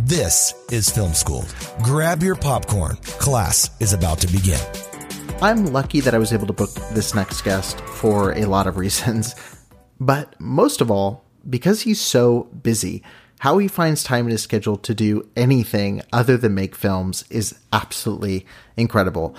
This is Film School. Grab your popcorn. Class is about to begin. I'm lucky that I was able to book this next guest for a lot of reasons, but most of all, because he's so busy. How he finds time in his schedule to do anything other than make films is absolutely incredible.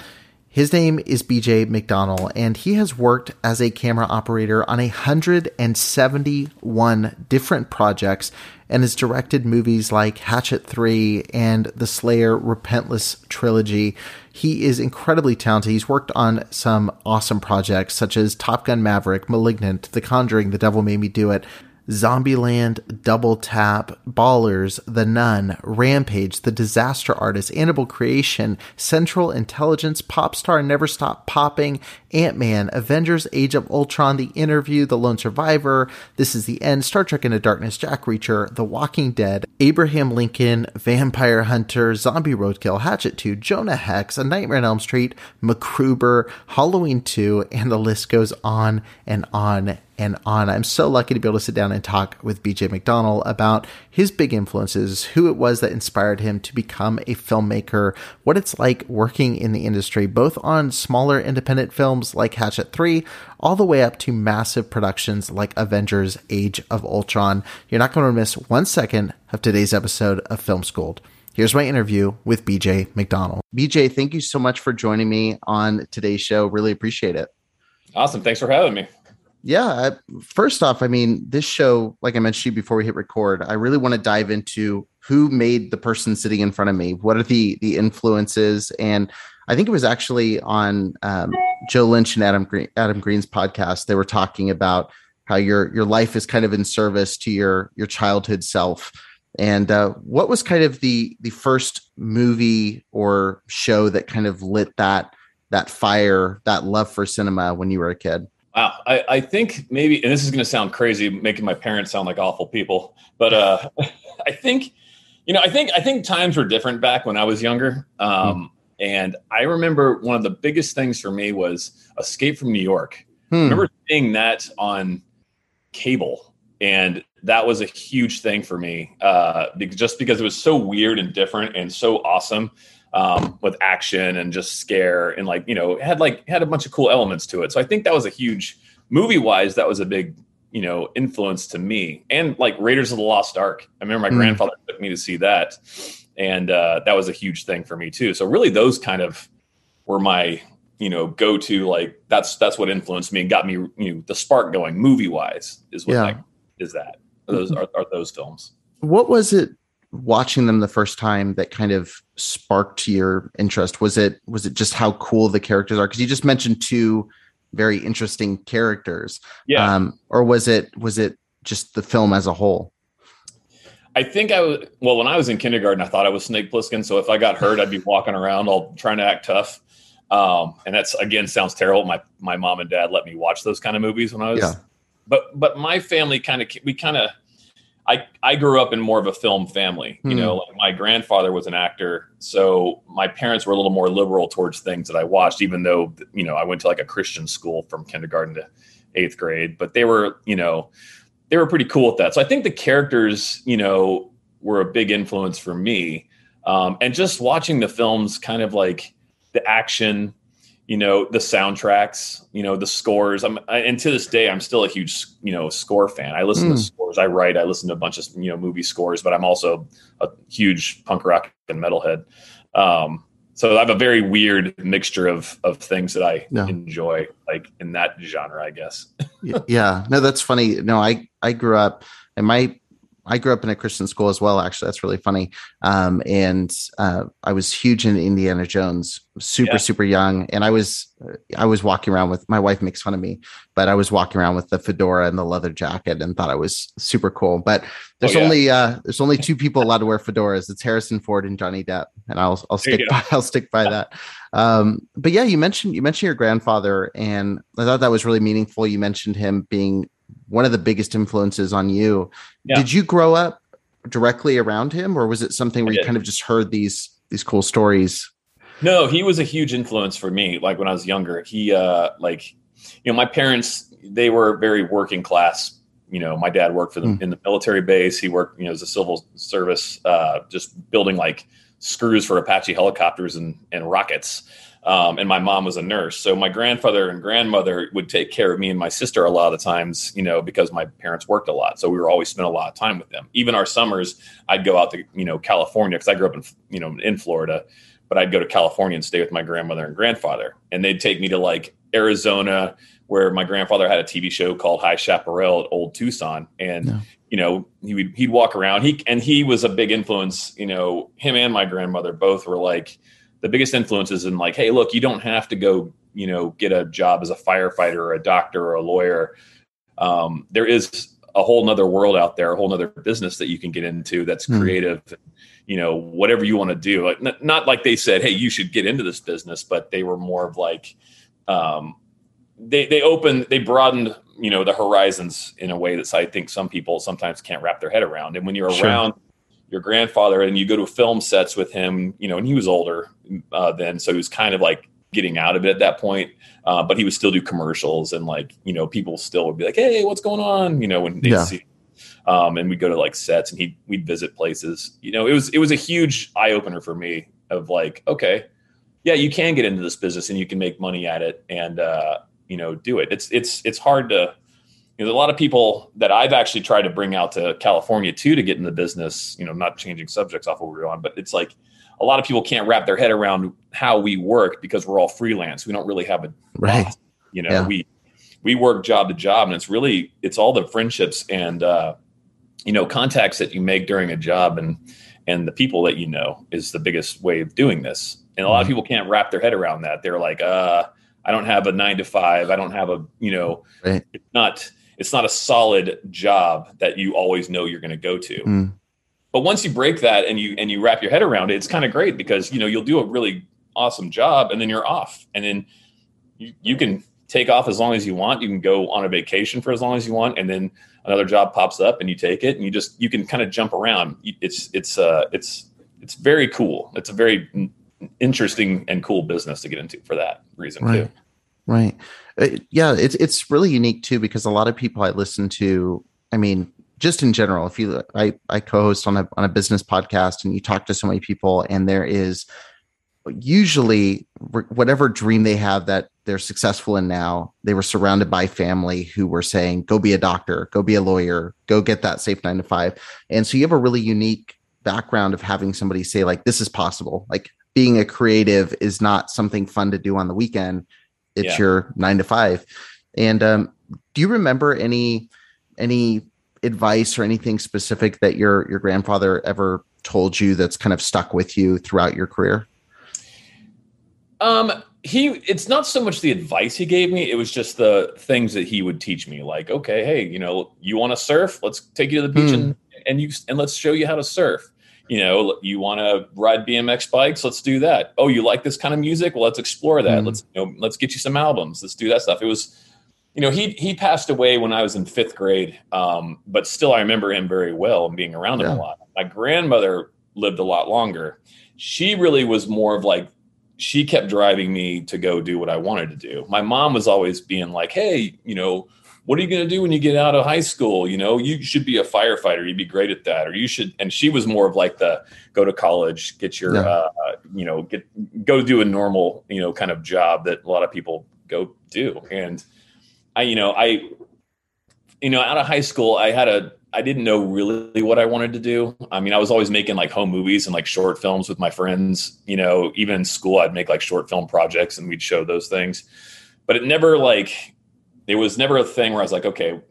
His name is BJ McDonnell, and he has worked as a camera operator on 171 different projects and has directed movies like Hatchet 3 and the Slayer Repentless trilogy. He is incredibly talented. He's worked on some awesome projects such as Top Gun Maverick, Malignant, The Conjuring, The Devil Made Me Do It, Zombieland, Double Tap, Ballers, The Nun, Rampage, The Disaster Artist, Animal Creation, Central Intelligence, Popstar Never Stop Popping, Ant Man, Avengers Age of Ultron, The Interview, The Lone Survivor, This Is the End, Star Trek Into Darkness, Jack Reacher, The Walking Dead, Abraham Lincoln, Vampire Hunter, Zombie Roadkill, Hatchet 2, Jonah Hex, A Nightmare on Elm Street, MacGruber, Halloween 2, and the list goes on and on and on. I'm so lucky to be able to sit down and talk with BJ McDonnell about his big influences, who it was that inspired him to become a filmmaker, what it's like working in the industry, both on smaller independent films like Hatchet 3, all the way up to massive productions like Avengers Age of Ultron. You're not going to miss one second of today's episode of Film Schooled. Here's my interview with BJ McDonnell. BJ, thank you so much for joining me on today's show. Really appreciate it. Awesome. Thanks for having me yeah first off i mean this show like i mentioned before we hit record i really want to dive into who made the person sitting in front of me. What are the the influences? And i think it was actually on um, joe lynch and adam green adam green's podcast. They were talking about how your your life is kind of in service to your your childhood self. And uh, what was kind of the the first movie or show that kind of lit that that fire that love for cinema when you were a kid Wow, I, I think maybe, and this is going to sound crazy, making my parents sound like awful people, but uh, I think, you know, I think I think times were different back when I was younger, um, mm. and I remember one of the biggest things for me was Escape from New York. Hmm. I remember seeing that on cable, and that was a huge thing for me, uh, just because it was so weird and different and so awesome um, with action and just scare and like you know had like had a bunch of cool elements to it. So I think that was a huge movie wise. That was a big you know influence to me and like Raiders of the Lost Ark. I remember my mm. grandfather took me to see that, and uh, that was a huge thing for me too. So really, those kind of were my you know go to like that's that's what influenced me and got me you know the spark going movie wise is what yeah. like, is that those are, are those films. What was it watching them the first time that kind of sparked your interest? Was it was it just how cool the characters are? Because you just mentioned two very interesting characters. Yeah. Um, or was it was it just the film as a whole? I think I was well when I was in kindergarten. I thought I was Snake Plissken. So if I got hurt, I'd be walking around all trying to act tough. Um, and that's again sounds terrible. My my mom and dad let me watch those kind of movies when I was. Yeah. But but my family kind of we kind of I, I grew up in more of a film family. You know, hmm. like my grandfather was an actor, so my parents were a little more liberal towards things that I watched, even though you know I went to like a Christian school from kindergarten to eighth grade. But they were, you know, they were pretty cool with that. So I think the characters, you know, were a big influence for me, um, and just watching the films, kind of like the action, you know the soundtracks you know the scores. I'm I, and to this day i'm still a huge you know score fan. I listen mm. to hmm. scores. I write. I listen to a bunch of you know movie scores but i'm also a huge punk rock and metalhead. Um so i have a very weird mixture of of things that i no. enjoy like in that genre i guess. Yeah. No that's funny. No i i grew up and my I grew up in a Christian school as well. Actually, that's really funny. Um, and uh, I was huge in Indiana Jones, super yeah. super young, and I was I was walking around with my wife makes fun of me, but I was walking around with the fedora and the leather jacket and thought I was super cool. But there's oh, yeah. only uh, there's only two people allowed to wear fedoras. It's Harrison Ford and Johnny Depp, and I'll I'll stick by, I'll stick by that. Um, but yeah, you mentioned you mentioned your grandfather, and I thought that was really meaningful. You mentioned him being one of the biggest influences on you. Yeah. Did you grow up directly around him, or was it something where you kind of just heard these these cool stories? No, he was a huge influence for me. Like when I was younger, he uh, like you know my parents they were very working class. You know, my dad worked for them mm. in the military base. He worked, you know, as a civil service, uh, just building like screws for Apache helicopters and and rockets. Um, and my mom was a nurse. So my grandfather and grandmother would take care of me and my sister a lot of times, you know, because my parents worked a lot. So we were always spending a lot of time with them. Even our summers, I'd go out to, you know, California because I grew up in, you know, in Florida, but I'd go to California and stay with my grandmother and grandfather. And they'd take me to like Arizona, where my grandfather had a TV show called High Chaparral at Old Tucson. And, no. you know, he would, he'd walk around. He, and he was a big influence, you know, him and my grandmother both were like, the biggest influences in like, hey, look, you don't have to go, you know, get a job as a firefighter or a doctor or a lawyer. Um, there is a whole nother world out there, a whole nother business that you can get into that's mm. creative, you know, whatever you want to do. Like, n- not like they said, hey, you should get into this business, but they were more of like, um, they they opened, they broadened, you know, the horizons in a way that I think some people sometimes can't wrap their head around. And when you're sure. around your grandfather and you go to film sets with him, you know, and he was older uh, then, so he was kind of like getting out of it at that point. Uh, but he would still do commercials and like, you know, people still would be like, Hey, what's going on? You know, when they yeah. see, um, and we'd go to like sets and he we'd visit places, you know, it was, it was a huge eye opener for me of like, okay, yeah, you can get into this business and you can make money at it and, uh, you know, do it. It's, it's, it's hard to, you know, a lot of people that I've actually tried to bring out to California too to get in the business, you know, not changing subjects off of what we are on, but it's like a lot of people can't wrap their head around how we work because we're all freelance. We don't really have a right. Boss. You know, yeah. we we work job to job and it's really it's all the friendships and uh, you know, contacts that you make during a job and and the people that you know is the biggest way of doing this. And a lot of mm-hmm. people can't wrap their head around that. They're like, uh, I don't have a nine to five. I don't have a, you know, right. it's not it's not a solid job that you always know you're going to go to. Mm. But once you break that and you and you wrap your head around it, it's kind of great because you know you'll do a really awesome job and then you're off, and then you, you can take off as long as you want. You can go on a vacation for as long as you want, and then another job pops up and you take it, and you just you can kind of jump around. It's it's uh it's it's very cool. It's a very interesting and cool business to get into for that reason right. too. Right. Uh, yeah, it's it's really unique too because a lot of people I listen to, I mean, just in general, if you I I co-host on a on a business podcast and you talk to so many people and there is usually whatever dream they have that they're successful in now, they were surrounded by family who were saying, "Go be a doctor, go be a lawyer, go get that safe 9 to 5." And so you have a really unique background of having somebody say like this is possible. Like being a creative is not something fun to do on the weekend it's yeah. your nine to five. And um, do you remember any any advice or anything specific that your your grandfather ever told you that's kind of stuck with you throughout your career? Um, he it's not so much the advice he gave me, it was just the things that he would teach me. Like, okay, hey, you know, you want to surf? Let's take you to the beach mm. and and you and let's show you how to surf you know you want to ride bmx bikes? Let's do that. Oh you like this kind of music? Well let's explore that. Mm. let's you know let's get you some albums. Let's do that stuff. It was you know he he passed away when i was in fifth grade um, but still i remember him very well and being around him a lot. My grandmother lived a lot longer. She really was more of like she kept driving me to go do what i wanted to do. My mom was always being like hey you know what are you going to do when you get out of high school? You know, you should be a firefighter. You'd be great at that. Or you should, and she was more of like the go to college, get your, yeah. uh, you know, get, go do a normal, you know, kind of job that a lot of people go do. And I, you know, I, you know, out of high school, I had a, I didn't know really what I wanted to do. I mean, I was always making like home movies and like short films with my friends. You know, even in school, I'd make like short film projects and we'd show those things. But it never like it was never a thing where I was like, okay,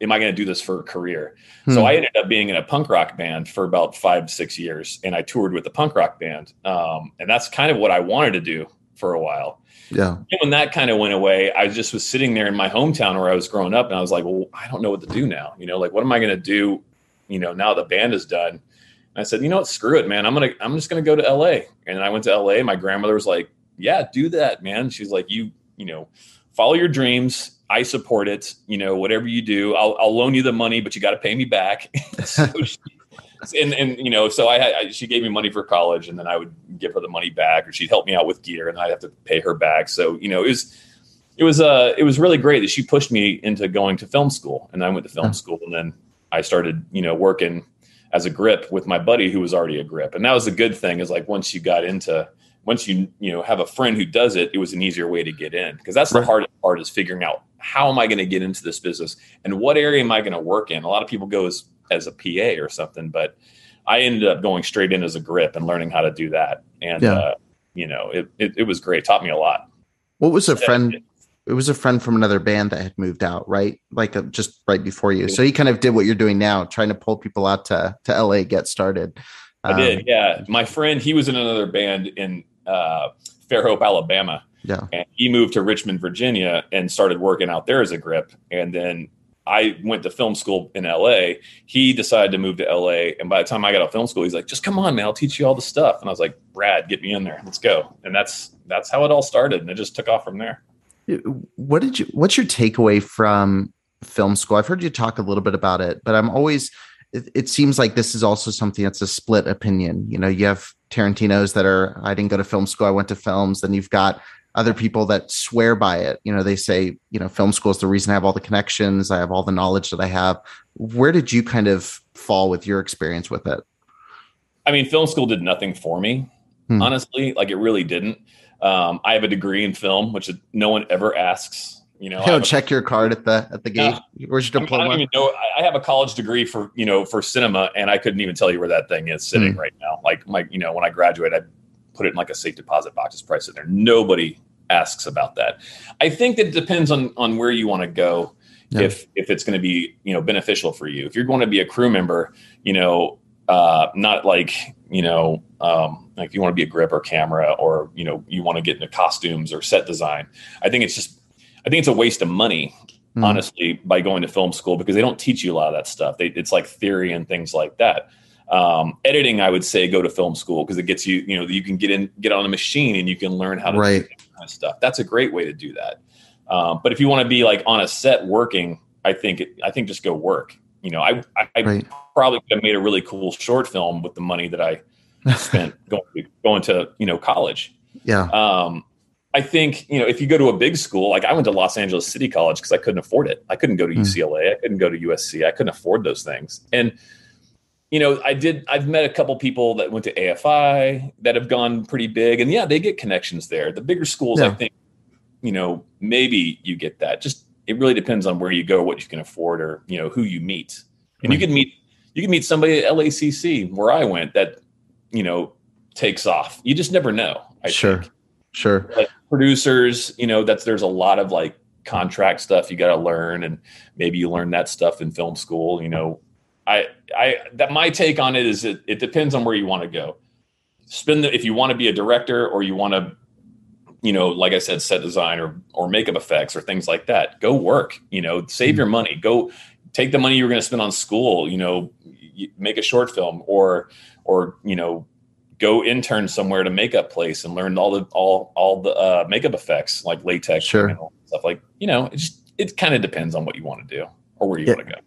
am I going to do this for a career? Hmm. So I ended up being in a punk rock band for about five, six years, and I toured with the punk rock band. Um, and that's kind of what I wanted to do for a while. Yeah. And when that kind of went away, I just was sitting there in my hometown where I was growing up, and I was like, well, I don't know what to do now. You know, like what am I going to do? You know, now the band is done. And I said, you know what, screw it, man. I'm gonna, I'm just gonna go to LA. And I went to LA. My grandmother was like, yeah, do that, man. She's like, you, you know, follow your dreams. I support it. You know, whatever you do, I'll, I'll loan you the money, but you got to pay me back. so she, and and you know, so I, had, I she gave me money for college, and then I would give her the money back, or she'd help me out with gear, and I'd have to pay her back. So you know, it was it was uh it was really great that she pushed me into going to film school, and I went to film Yeah. school, and then I started you know working as a grip with my buddy who was already a grip, and that was a good thing. Is like once you got into once you you know have a friend who does it, it was an easier way to get in because that's the Right. hardest part is figuring out how am I going to get into this business and what area am I going to work in. A lot of people go as as a PA or something, but I ended up going straight in as a grip and learning how to do that. And Yeah. uh, you know, it, it it was great. Taught me a lot. What was a friend? It was a friend from another band that had moved out, right? Like uh, just right before you. So he kind of did what you're doing now, trying to pull people out to to LA, get started. I Um, did, yeah. My friend, he was in another band in uh, Fairhope, Alabama, Yeah. and he moved to Richmond, Virginia, and started working out there as a grip. And then I went to film school in LA. He decided to move to LA, and by the time I got out of film school, he's like, "Just come on, man, I'll teach you all the stuff." And I was like, "Brad, get me in there. Let's go." And that's that's how it all started, and it just took off from there. What did you? What's your takeaway from film school? I've heard you talk a little bit about it, but I'm always. It, it seems like this is also something that's a split opinion. You know, you have Tarantino's that are. I didn't go to film school. I went to films. Then you've got other people that swear by it. You know, they say, you know, film school is the reason I have all the connections. I have all the knowledge that I have. Where did you kind of fall with your experience with it? I mean, film school did nothing for me, Hmm. honestly. Like it really didn't. Um, I have a degree in film, which no one ever asks. You know, I You know, have a- check your card at the at the gate. Where's your I, mean, I don't even know. I- have a college degree for you know for cinema, and I couldn't even tell you where that thing is sitting Hmm. right now. Like my, you know, when I graduate, I put it in like a safe deposit box. It's probably sitting there. Nobody asks about that. I think that it depends on on where you want to go. Yeah. If if it's going to be you know beneficial for you. If you're going to be a crew member, you know, uh, not like you know. Um, like you want to be a grip or camera or you know you want to get into costumes or set design i think it's just i think it's a waste of money Hmm. honestly by going to film school because they don't teach you a lot of that stuff they, it's like theory and things like that um, editing i would say go to film school because it gets you you know you can get in get on a machine and you can learn how to Right. do that kind of stuff that's a great way to do that um, but if you want to be like on a set working i think it, i think just go work you know i i, I Right. probably could have made a really cool short film with the money that i spent going to, going to you know college Yeah. um, I think you know if you go to a big school, like I went to Los Angeles City College because I couldn't afford it. I couldn't go to Hmm. UCLA. I couldn't go to USC. I couldn't afford those things. And you know, I did. I've met a couple people that went to AFI that have gone pretty big, and yeah, they get connections there. The bigger schools, I think, you know, maybe you get that. Just it really depends on where you go, what you can afford, or you know who you meet. And you can meet you can meet somebody at LACC where I went that you know takes off. You just never know. I sure. think Sure. like producers, you know, that's there's a lot of like contract stuff you got to learn, and maybe you learn that stuff in film school. You know, I I that my take on it is it, it depends on where you want to go. Spend the if you want to be a director or you want to, you know, like I said, set design or or makeup effects or things like that. Go work. You know, save Mhm. your money. Go take the money you were going to spend on school. You know, make a short film or or you know go intern somewhere to makeup place and learn all the all all the uh, makeup effects like latex Sure. and stuff. Like you know, it just it kind of depends on what you want to do or where you Yeah. want to go.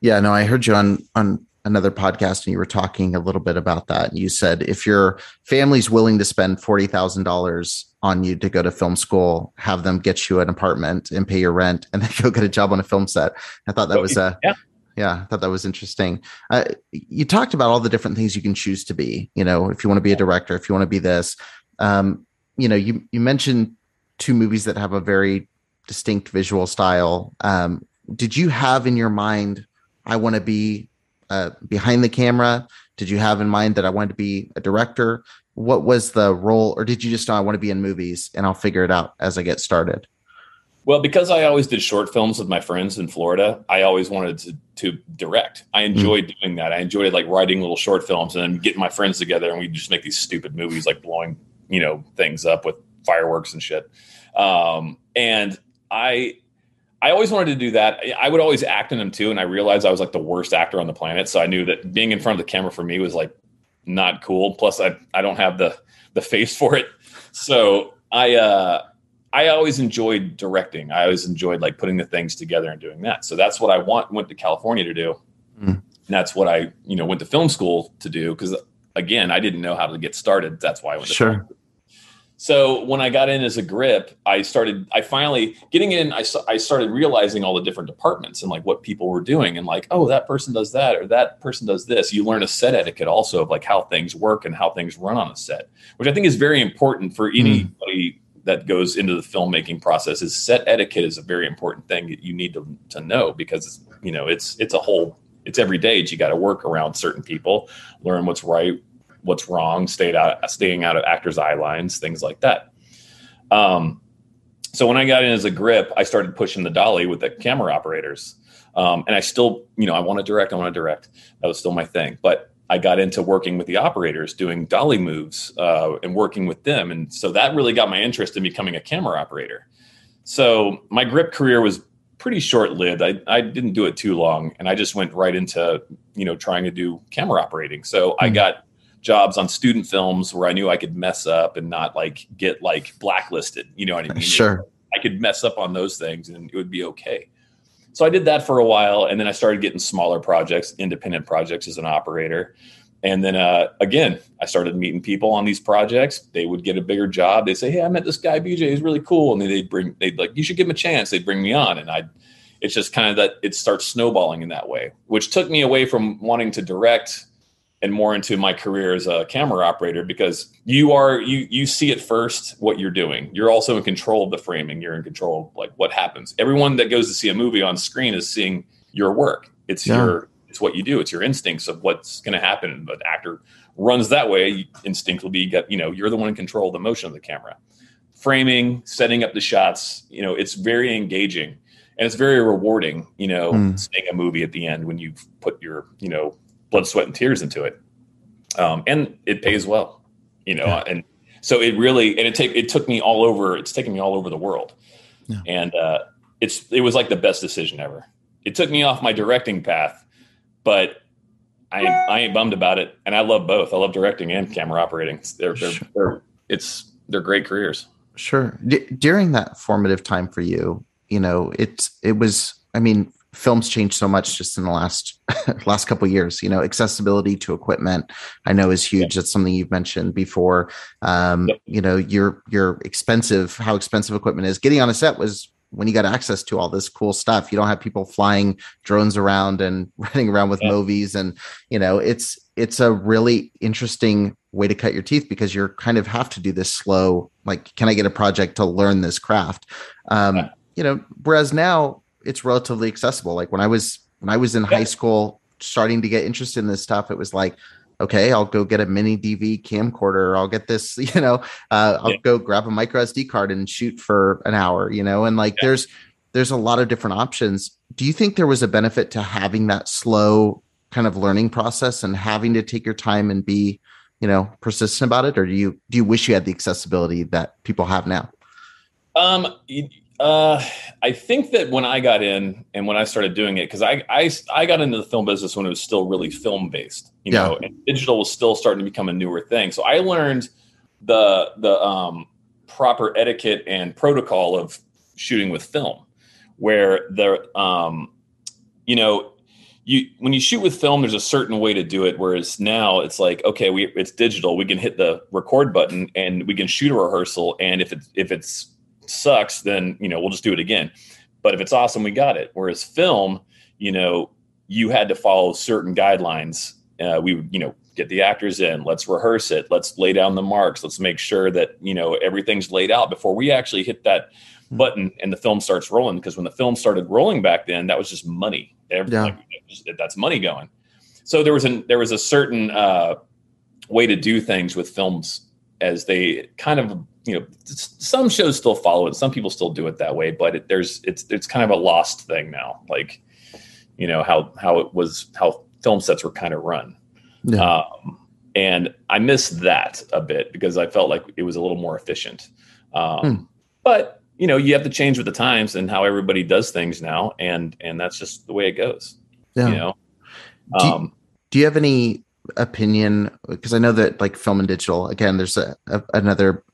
Yeah, no, I heard you on on another podcast and you were talking a little bit about that. And you said if your family's willing to spend forty thousand dollars on you to go to film school, have them get you an apartment and pay your rent, and then go get a job on a film set. I thought that was a yeah. Yeah, I thought that was interesting. Uh, you talked about all the different things you can choose to be. You know, if you want to be a director, if you want to be this, um, you know, you you mentioned two movies that have a very distinct visual style. Um, did you have in your mind, I want to be uh, behind the camera? Did you have in mind that I wanted to be a director? What was the role, or did you just know I want to be in movies and I'll figure it out as I get started? Well, because I always did short films with my friends in Florida, I always wanted to, to direct. I enjoyed mm. doing that. I enjoyed like writing little short films and then getting my friends together and we just make these stupid movies like blowing, you know, things up with fireworks and shit. Um, and I, I always wanted to do that. I would always act in them too, and I realized I was like the worst actor on the planet. So I knew that being in front of the camera for me was like not cool. Plus, I I don't have the the face for it. So I uh, I always enjoyed directing. I always enjoyed like putting the things together and doing that. So that's what I want went to California to do. Mm. And that's what I, you know, went to film school to do because again, I didn't know how to get started. That's why I went to sure. So when I got in as a grip, I started. I finally getting in. I I started realizing all the different departments and like what people were doing, and like, oh, that person does that, or that person does this. You learn a set etiquette also of like how things work and how things run on a set, which I think is very important for hmm. anybody mm that goes into the filmmaking process is set etiquette is a very important thing that you need to, to know because you know it's it's a whole it's every day you got to work around certain people learn what's right what's wrong stay out staying out of actors eye lines things like that. Um, so when i got in as a grip i started pushing the dolly with the camera operators. Um, and i still you know i want to direct i want to direct. That was still my thing. But I got into working with the operators, doing dolly moves, uh, and working with them, and so that really got my interest in becoming a camera operator. So my grip career was pretty short lived. I, I didn't do it too long, and I just went right into you know trying to do camera operating. So mm-hmm. I hmm. got jobs on student films where I knew I could mess up and not like get like blacklisted. You know what I mean? Sure. I could mess up on those things and it would be okay. So I did that for a while, and then I started getting smaller projects, independent projects as an operator. And then uh, again, I started meeting people on these projects. They would get a bigger job. They'd say, "Hey, I met this guy BJ. He's really cool." And they'd bring, they'd like, "You should give him a chance." They'd bring me on, and I, it's just kind of that it starts snowballing in that way, which took me away from wanting to direct and more into my career as a camera operator because you are you you see it first what you're doing. You're also in control of the framing. You're in control of like what happens. Everyone that goes to see a movie on screen is seeing your work. It's yeah. your it's what you do. It's your instincts of what's going to happen. But actor runs that way instinctively you get you know you're the one in control of the motion of the camera. Framing setting up the shots you know it's very engaging and it's very rewarding you know mm. seeing a movie at the end when you've put your you know blood, sweat, and tears into it, um, and it pays well, you know. Yeah. And so it really and it take it took me all over. It's taken me all over the world, yeah. and uh, it's it was like the best decision ever. It took me off my directing path, but I I ain't bummed about it, and I love both. I love directing and camera operating. They're they're, sure. they're it's they're great careers. Sure. D- during that formative time for you, you know, it's it was. I mean, films changed so much just in the last last couple years you know accessibility to equipment i know is huge. That's something you've mentioned before. Um, you know your your expensive how expensive equipment is. Getting on a set was when you got access to all this cool stuff. You don't have people flying drones around and running around with movies and you know it's it's a really interesting way to cut your teeth because you're kind of have to do this slow like can i get a project to learn this craft? Um, you know whereas now it's relatively accessible. Like when I was when I was in yeah. high school, starting to get interested in this stuff, it was like, okay, I'll go get a mini DV camcorder. I'll get this, you know, uh, I'll yeah. go grab a micro SD card and shoot for an hour, you know, and like yeah. there's there's a lot of different options. Do you think there was a benefit to having that slow kind of learning process and having to take your time and be, you know, persistent about it, or do you do you wish you had the accessibility that people have now? Um, uh, I think that when I got in and when I started doing it, because I, I I got into the film business when it was still really film based, you yeah. know, and digital was still starting to become a newer thing. So I learned the the um, proper etiquette and protocol of shooting with film, where the um, you know you when you shoot with film there's a certain way to do it whereas now it's like okay we it's digital we can hit the record button and we can shoot a rehearsal and if it if it's sucks, then you know we'll just do it again. But if it's awesome, we got it. Whereas film, you know, you had to follow certain guidelines. Uh, we would, you know, get the actors in. Let's rehearse it. Let's lay down the marks. Let's make sure that you know everything's laid out before we actually hit that hmm. button and the film starts rolling. Because when the film started rolling back then, that was just money. Every, yeah. Like, that's money going. So there was a there was a certain uh, way to do things with films as they kind of you know, some shows still follow it. Some people still do it that way, but it, there's it's it's kind of a lost thing now. Like, you know how how it was how film sets were kind of run. Yeah. Um, and I miss that a bit because I felt like it was a little more efficient. Um, hmm. But you know, you have to change with the times and how everybody does things now, and and that's just the way it goes. Yeah. You know. Do you, um, do you have any opinion? Because I know that like film and digital, again, there's a, a another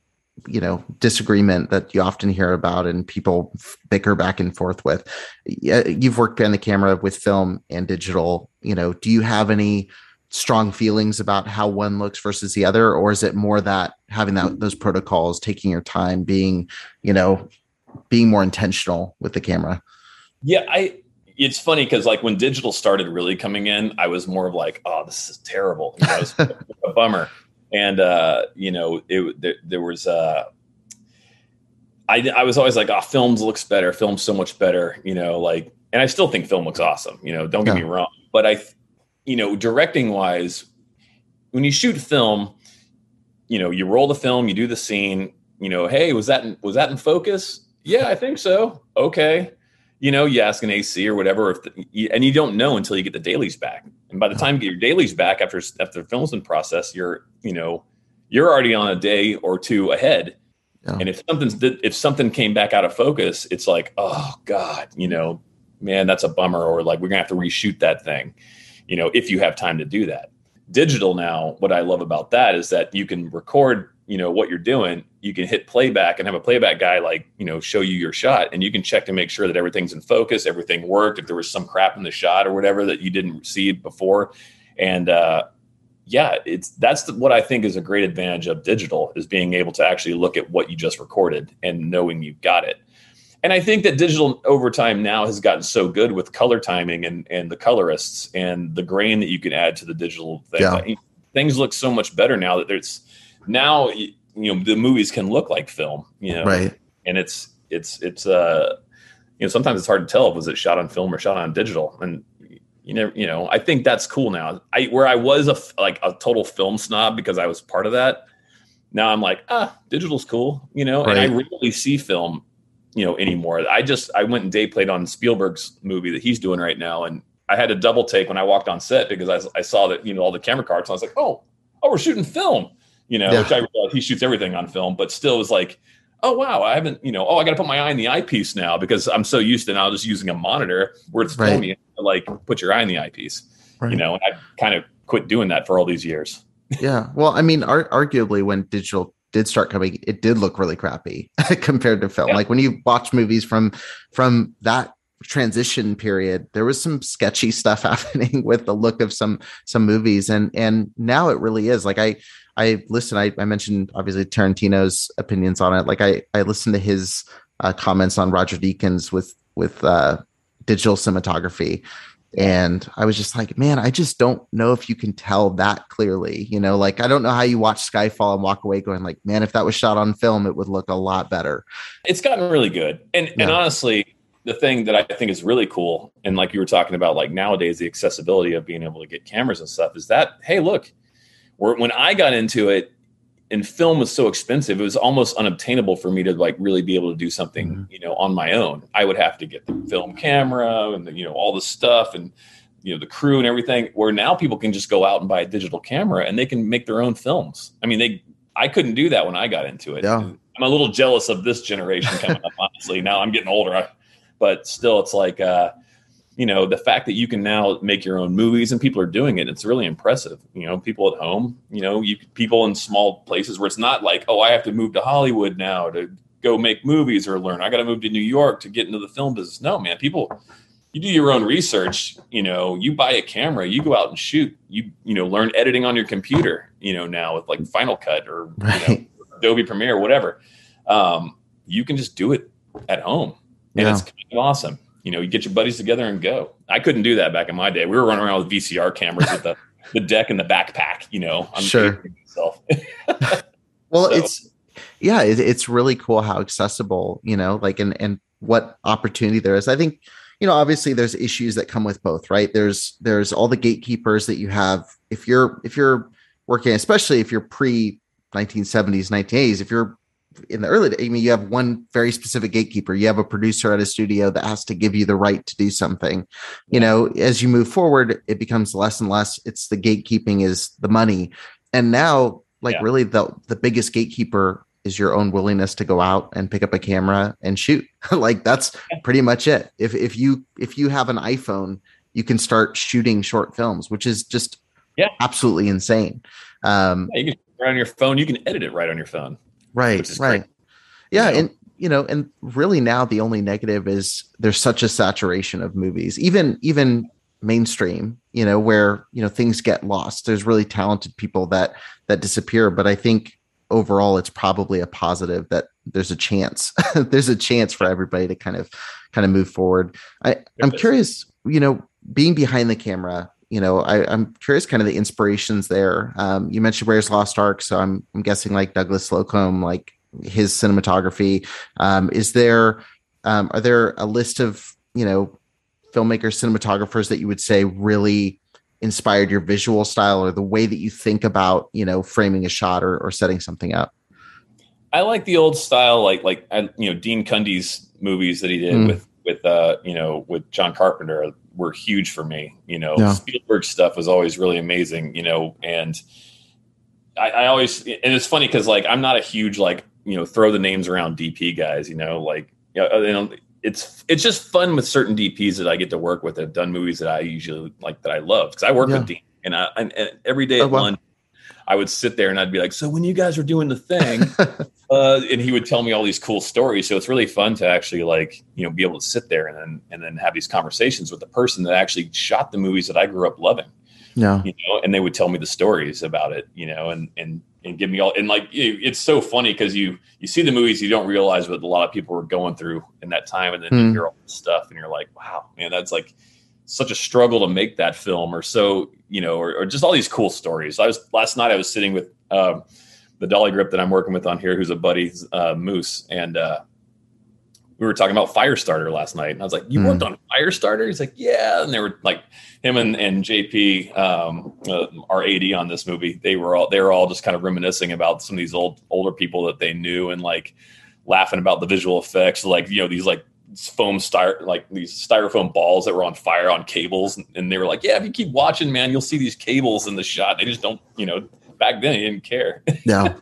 you know disagreement that you often hear about and people bicker back and forth with. You've worked behind the camera with film and digital you know do you have any strong feelings about how one looks versus the other or is it more that having that those protocols taking your time being you know being more intentional with the camera? Yeah i it's funny because like when digital started really coming in i was more of like oh this is terrible. You know, it was a bummer and uh you know it there, there was uh I, I was always like, oh, films looks better. Film's so much better, you know, like, and I still think film looks awesome, you know, don't get yeah. me wrong. But I, you know, directing wise, when you shoot film, you know, you roll the film, you do the scene, you know, hey, was that in, was that in focus? Yeah, I think so. Okay, you know, you ask an AC or whatever, if the, and you don't know until you get the dailies back. And by the time you get your dailies back after after the film's been processed, you're you know, you're already on a day or two ahead. Yeah. And if something's if something came back out of focus, it's like, oh God, you know, man, that's a bummer. Or like we're gonna have to reshoot that thing you know, if you have time to do that. Digital now, what I love about that is that you can record, you know, what you're doing. You can hit playback and have a playback guy like, you know, show you your shot and you can check to make sure that everything's in focus, everything worked, if there was some crap in the shot or whatever that you didn't see before. And uh yeah, it's that's the, what I think is a great advantage of digital is being able to actually look at what you just recorded and knowing you've got it and I think that digital over time now has gotten so good with color timing and and the colorists and the grain that you can add to the digital thing. Yeah. Things look so much better now that there's now you know the movies can look like film, you know, right? And it's it's it's uh you know sometimes it's hard to tell was it shot on film or shot on digital and you know you know I think that's cool now. I where I was a like a total film snob because I was part of that. Now I'm like ah digital's cool, you know, right. and I really see film you know anymore. I just I went and day played on Spielberg's movie that he's doing right now, and I had a double take when I walked on set because I, I saw that you know all the camera cards. And I was like, oh, oh, we're shooting film, you know, yeah. which I realized he shoots everything on film, but still was like, oh wow, I haven't, you know, oh I got to put my eye in the eyepiece now because I'm so used to now just using a monitor where it's right. me like put your eye in the eyepiece, right. you know, and I kind of quit doing that for all these years. yeah, well, I mean, ar- arguably when digital did start coming, it did look really crappy compared to film. Yeah. Like when you watch movies from from that transition period, there was some sketchy stuff happening with the look of some some movies, and and now it really is. Like I I listen. I, I mentioned obviously Tarantino's opinions on it. Like I I listened to his uh, comments on Roger Deakins with with uh, digital cinematography and I was just like, man, I just don't know if you can tell that clearly. You know, like I don't know how you watch Skyfall and walk away going like, man, if that was shot on film, it would look a lot better. It's gotten really good. And yeah. and honestly, the thing that I think is really cool, and like you were talking about, like nowadays the accessibility of being able to get cameras and stuff, is that hey, look, when I got into it, and film was so expensive it was almost unobtainable for me to like really be able to do something mm-hmm. you know on my own. I would have to get the film camera and the, you know all the stuff and you know the crew and everything where now people can just go out and buy a digital camera and they can make their own films. I mean they i couldn't do that when i got into it. Yeah. i'm a little jealous of this generation coming up honestly. Now i'm getting older. I, but still it's like uh you know the fact that you can now make your own movies and people are doing it it's really impressive. You know people at home you know you people in small places where it's not like oh i have to move to hollywood now to go make movies or learn. I got to move to new york to get into the film business. No man people you do your own research you know you buy a camera you go out and shoot you you know learn editing on your computer you know now with like final cut or right. you know, adobe premiere whatever. Um, you can just do it at home. And yeah. it's kind of awesome you know, you get your buddies together and go. I couldn't do that back in my day. We were running around with VCR cameras with the, the deck and the backpack, you know. I'm sure. well, so. it's yeah, it, it's really cool how accessible, you know, like and and what opportunity there is. I think, you know, obviously there's issues that come with both, right? There's there's all the gatekeepers that you have if you're if you're working, especially if you're pre 1970s, 1980s, if you're in the early days, I mean, you have one very specific gatekeeper. You have a producer at a studio that has to give you the right to do something. You know, as you move forward, it becomes less and less. It's the gatekeeping is the money. And now, like Yeah. really the the biggest gatekeeper is your own willingness to go out and pick up a camera and shoot. like that's pretty much it. If if you if you have an iPhone, you can start shooting short films, which is just Yeah. absolutely insane. Um, Yeah, you can right on your phone. You can edit it right on your phone. Right right great. yeah You know? and you know and really now the only negative is there's such a saturation of movies even even mainstream you know where you know things get lost there's really talented people that that disappear but i think overall it's probably a positive that there's a chance there's a chance for everybody to kind of kind of move forward i i'm curious you know being behind the camera you know I, i'm curious kind of the inspirations there. Um, you mentioned where's lost ark so i'm i'm guessing like douglas slocombe like his cinematography. Um, is there um, are there a list of you know filmmakers cinematographers that you would say really inspired your visual style or the way that you think about you know framing a shot or, or setting something up? I like the old style, like like you know Dean Cundey's movies that he did Mm. with with uh you know with John Carpenter were huge for me. You know Yeah. Spielberg stuff was always really amazing. You know, and I, I always and it's funny because like I'm not a huge like you know throw the names around DP guys. You know, like you know, it's it's just fun with certain DPs that I get to work with that have done movies that I usually like that I love because I work Yeah. with Dean and I and, and every day Oh, at wow. lunch. I would sit there and I'd be like, "So when you guys are doing the thing, uh, and he would tell me all these cool stories. So it's really fun to actually like you know be able to sit there and then and then have these conversations with the person that actually shot the movies that I grew up loving. no You know, and they would tell me the stories about it. You know, and and and give me all and like it- it's so funny because you you see the movies you don't realize what a lot of people were going through in that time, and then you Hmm. hear all this stuff and you're like, wow, man, that's like such a struggle to make that film or so you know or, or just all these cool stories i was last night i was sitting with um, the dolly grip that i'm working with on here who's a buddy uh, moose and uh, we were talking about firestarter last night and i was like you Hmm. worked on firestarter he's like yeah and they were like him and, and jp um, uh, our ad on this movie they were all they were all just kind of reminiscing about some of these old older people that they knew and like laughing about the visual effects like you know these like foam styro like these styrofoam balls that were on fire on cables and they were like yeah if you keep watching man you'll see these cables in the shot. They just don't you know back then they didn't care. No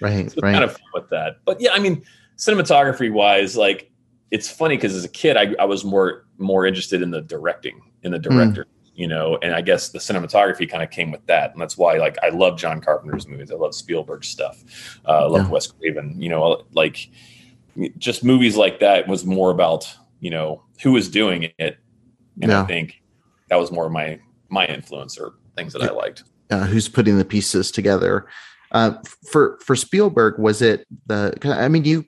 right so right. kind of fun with that. But yeah i mean cinematography wise like it's funny because as a kid I, I was more more interested in the directing in the director you know and i guess the cinematography kind of came with that and that's why like i love john carpenter's movies. I love spielberg's stuff. Uh, i love Yeah. wes craven you know like just movies like that was more about you know who was doing it and Yeah. i think that was more of my my influence or things that i liked uh, who's putting the pieces together. Uh, for for Spielberg, was it the? I mean, you,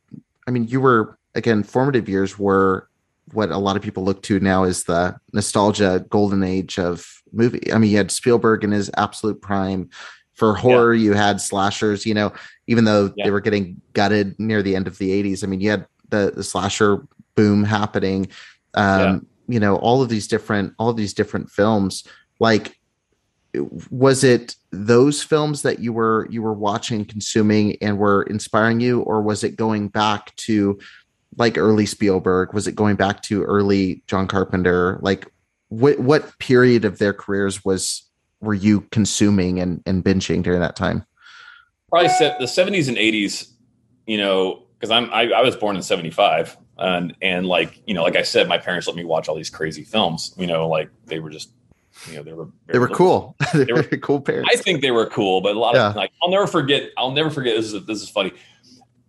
I mean, you were again formative years were what a lot of people look to now is the nostalgia golden age of movie. I mean, you had Spielberg in his absolute prime. For horror, you had slashers. You know, even though Yeah. they were getting gutted near the end of the '80s. I mean, you had the, the slasher boom happening. Um, You know, all of these different, all of these different films. Like, was it those films that you were you were watching consuming and were inspiring you or was it going back to like early spielberg was it going back to early john carpenter like what what period of their careers was were you consuming and, and binging during that time probably set the 70s and 80s you know because i'm I, I was born in 75 and and like you know like i said my parents let me watch all these crazy films you know like they were just you know they were they were cool. They, They were, cool parents. I think they were cool but a lot Yeah. of like i'll never forget i'll never forget this is this is funny.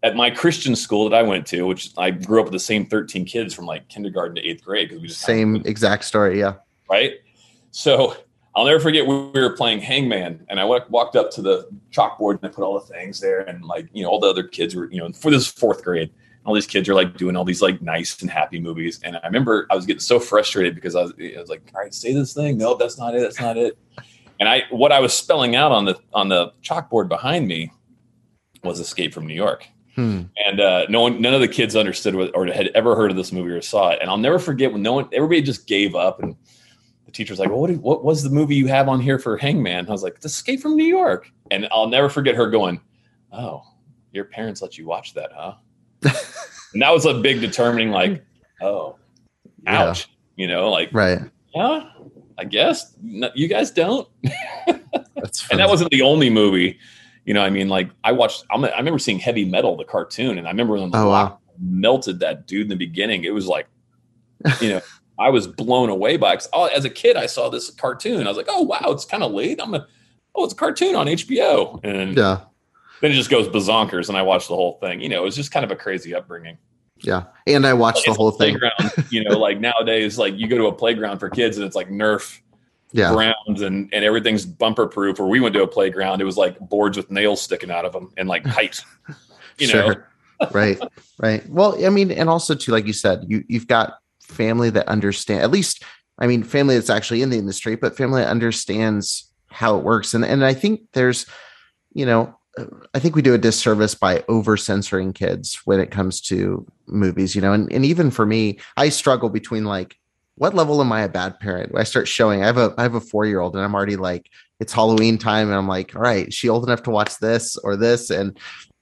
At my christian school that i went to which i grew up with the same 13 kids from like kindergarten to eighth grade because we just kind of same exact story yeah. Right? So I'll never forget we we were playing Hangman, and I walked up to the chalkboard and I put all the things there, and like you know all the other kids were you know for this fourth grade, all these kids are like doing all these like nice and happy movies, and I remember I was getting so frustrated because I was, I was like, all right, say this thing, no, that's not it, that's not it, and I what I was spelling out on the on the chalkboard behind me was Escape from New York Hmm. and uh, no one, none of the kids understood what, or had ever heard of this movie or saw it. And I'll never forget when no one, everybody just gave up, and the teacher's like, "Well, what, did- what was the movie you have on here for Hangman?" I was like, "It's Escape from New York," and I'll never forget her going, "Oh, your parents let you watch that, huh? and that was a big determining, like, oh, ouch, yeah. you know, like, right. Yeah, I guess no, you guys don't. and that wasn't the only movie. You know, I mean, like I watched. I'm, i remember seeing Heavy Metal, the cartoon, and I remember when the oh, wow. melted that dude in the beginning. It was like, you know, I was blown away by. It. Oh, as a kid, I saw this cartoon. I was like, oh wow, it's kind of late. I'm a, oh, it's a cartoon on HBO, and yeah, then it just goes bazonkers, and I watched the whole thing. You know, it was just kind of a crazy upbringing. Yeah, and I watched like, the whole thing. you know, like nowadays, like you go to a playground for kids, and it's like Nerf yeah. grounds and and everything's bumper proof. Or we went to a playground, it was like boards with nails sticking out of them and like height. You sure. know, right, right. Well, I mean, and also too, like you said, you you've got family that understand at least. I mean, family that's actually in the industry, but family that understands how it works. And and I think there's, you know, uh, I think we do a disservice by over censoring kids when it comes to movies, you know, and, and even for me, I struggle between like what level am I a bad parent? I start showing I have a I have a four year old and I'm already like it's Halloween time and I'm like, all right, she old enough to watch this or this? And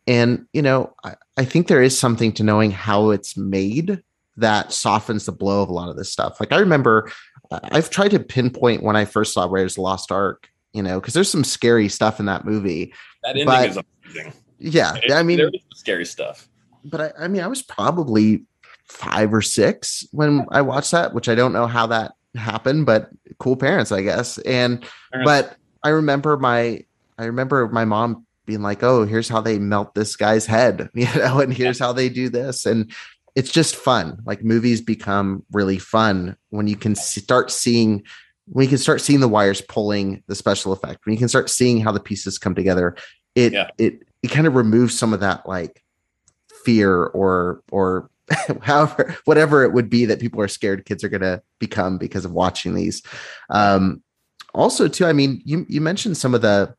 and you know, I, I think there is something to knowing how it's made that softens the blow of a lot of this stuff. Like I remember uh, I've tried to pinpoint when I first saw Raiders of the Lost Ark, you know, because there's some scary stuff in that movie. That ending but, is amazing. Yeah. It, I mean, there's scary stuff. But I, I mean, I was probably five or six when I watched that, which I don't know how that happened, but cool parents, I guess. And parents. but I remember my I remember my mom being like, "Oh, here's how they melt this guy's head," you know, and here's how they do this, and it's just fun. Like movies become really fun when you can start seeing when you can start seeing the wires pulling the special effect when you can start seeing how the pieces come together it yeah. it it kind of removes some of that like fear or or however, whatever it would be that people are scared kids are going to become because of watching these. Um, also, too, I mean, you you mentioned some of the.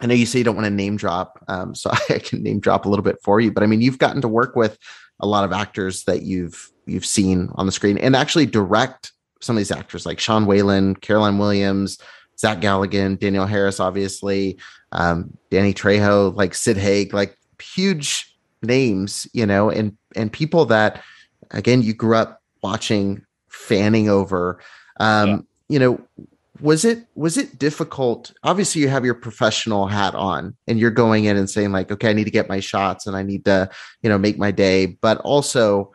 I know you say you don't want to name drop, um, so I can name drop a little bit for you. But I mean, you've gotten to work with a lot of actors that you've you've seen on the screen, and actually direct some of these actors like Sean Whalen, Caroline Williams, Zach Galligan, Danielle Harris, obviously, um, Danny Trejo, like Sid Haig, like huge names, you know, and and people that again you grew up watching, fanning over. Um, yeah. You know, was it was it difficult? Obviously, you have your professional hat on, and you're going in and saying like, okay, I need to get my shots, and I need to, you know, make my day. But also,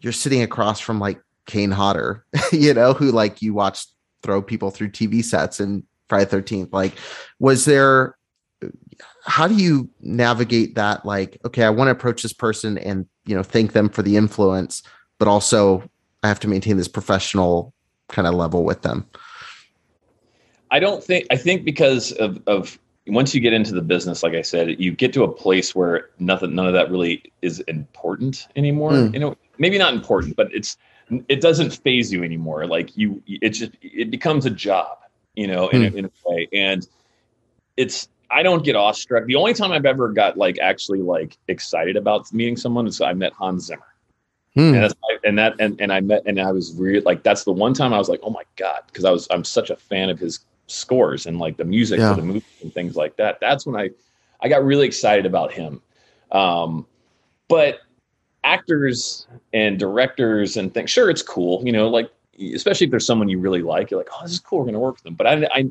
you're sitting across from like Kane Hodder, you know, who like you watch throw people through TV sets and Friday Thirteenth. Like, was there how do you navigate that like okay i want to approach this person and you know thank them for the influence but also i have to maintain this professional kind of level with them i don't think i think because of of once you get into the business like i said you get to a place where nothing none of that really is important anymore mm. you know maybe not important but it's it doesn't phase you anymore like you it just it becomes a job you know in, mm. a, in a way and it's I don't get awestruck. The only time I've ever got like actually like excited about meeting someone is I met Hans Zimmer. Hmm. And, that's, and that and, and I met and I was really like that's the one time I was like oh my god because I was I'm such a fan of his scores and like the music yeah. for the movie and things like that. That's when I I got really excited about him. Um, but actors and directors and things, sure, it's cool, you know, like especially if there's someone you really like, you're like, oh, this is cool, we're gonna work with them. But I I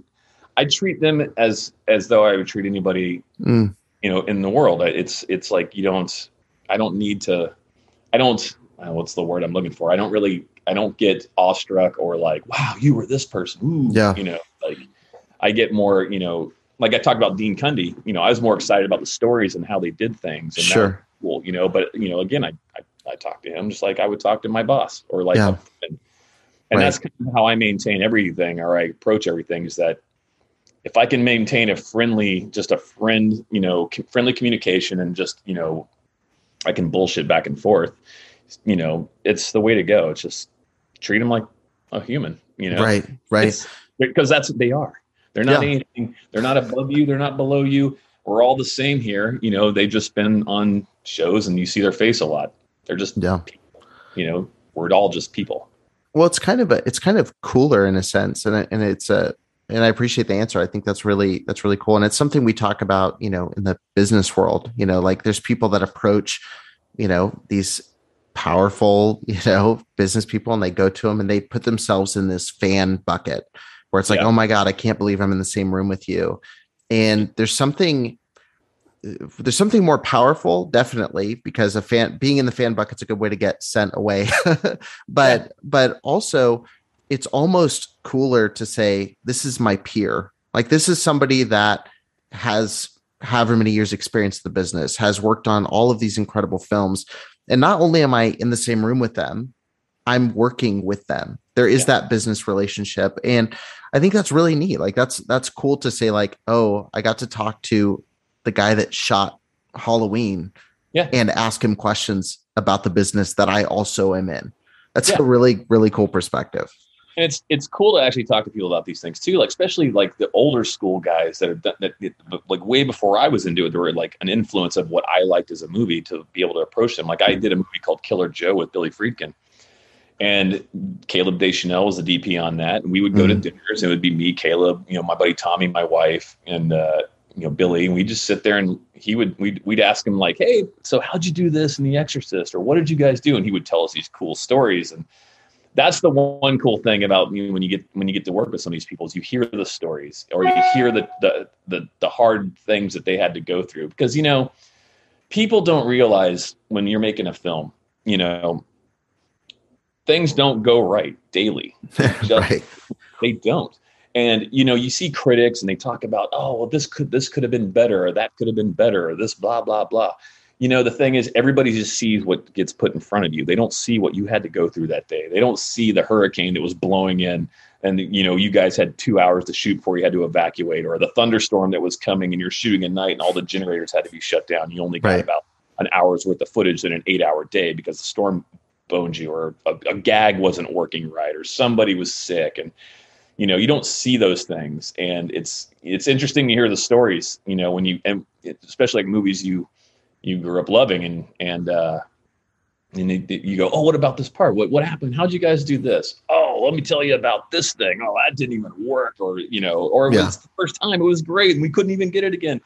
I treat them as as though I would treat anybody, mm. you know, in the world. It's it's like you don't. I don't need to. I don't. Uh, what's the word I'm looking for? I don't really. I don't get awestruck or like, wow, you were this person. Ooh, yeah. You know, I get more. You know, like I talked about Dean Cundey. You know, I was more excited about the stories and how they did things. And sure. Cool. You know, but you know, again, I, I I talk to him just like I would talk to my boss or like. Yeah. And, and right. that's kind of how I maintain everything or I approach everything is that if I can maintain a friendly, just a friend, you know, friendly communication and just, you know, I can bullshit back and forth, you know, it's the way to go. It's just treat them like a human, you know? Right, right. It's, because that's what they are. They're not yeah. anything, they're not above you, they're not below you. We're all the same here. You know, they've just been on shows and you see their face a lot. They're just, yeah. People, you know, we're all just people. Well, it's kind of a, it's kind of cooler in a sense. And, and it's a, and I appreciate the answer. I think that's really that's really cool, and it's something we talk about, you know, in the business world. You know, like there's people that approach, you know, these powerful, you know, business people, and they go to them and they put themselves in this fan bucket where it's like, yeah. oh my god, I can't believe I'm in the same room with you. And there's something there's something more powerful definitely because a fan being in the fan bucket's a good way to get sent away but yeah. but also it's almost cooler to say this is my peer like this is somebody that has however many years experience the business has worked on all of these incredible films and not only am i in the same room with them i'm working with them there is yeah. that business relationship and i think that's really neat like that's that's cool to say like oh i got to talk to the guy that shot Halloween yeah. and ask him questions about the business that I also am in. That's yeah. a really, really cool perspective. And it's it's cool to actually talk to people about these things too, like especially like the older school guys that are that, that like way before I was into it, they were like an influence of what I liked as a movie to be able to approach them. Like I hmm. did a movie called Killer Joe with Billy Friedkin, and Caleb Deschanel was the DP on that. And we would go mm. to dinners. And it would be me, Caleb, you know, my buddy Tommy, my wife, and uh, you know Billy, and we just sit there and he would we'd, we'd ask him like, "Hey, so how'd you do this in The Exorcist?" or "What did you guys do?" And he would tell us these cool stories, and that's the one cool thing about you know, when you get when you get to work with some of these people is you hear the stories or you hear the the the, the hard things that they had to go through because you know people don't realize when you're making a film, you know, things don't go right daily. Just, right. They don't and you know you see critics and they talk about oh well this could this could have been better or that could have been better or this blah blah blah you know the thing is everybody just sees what gets put in front of you they don't see what you had to go through that day they don't see the hurricane that was blowing in and you know you guys had two hours to shoot before you had to evacuate or the thunderstorm that was coming and you're shooting at night and all the generators had to be shut down you only got right. about an hour's worth of footage in an eight hour day because the storm boned you or a, a gag wasn't working right or somebody was sick and you know you don't see those things. And it's it's interesting to hear the stories you know when you and especially like movies you you grew up loving and and uh and you go oh what about this part? What what happened? How'd you guys do this? Oh let me tell you about this thing. Oh that didn't even work or you know or yeah. it's the first time it was great and we couldn't even get it again.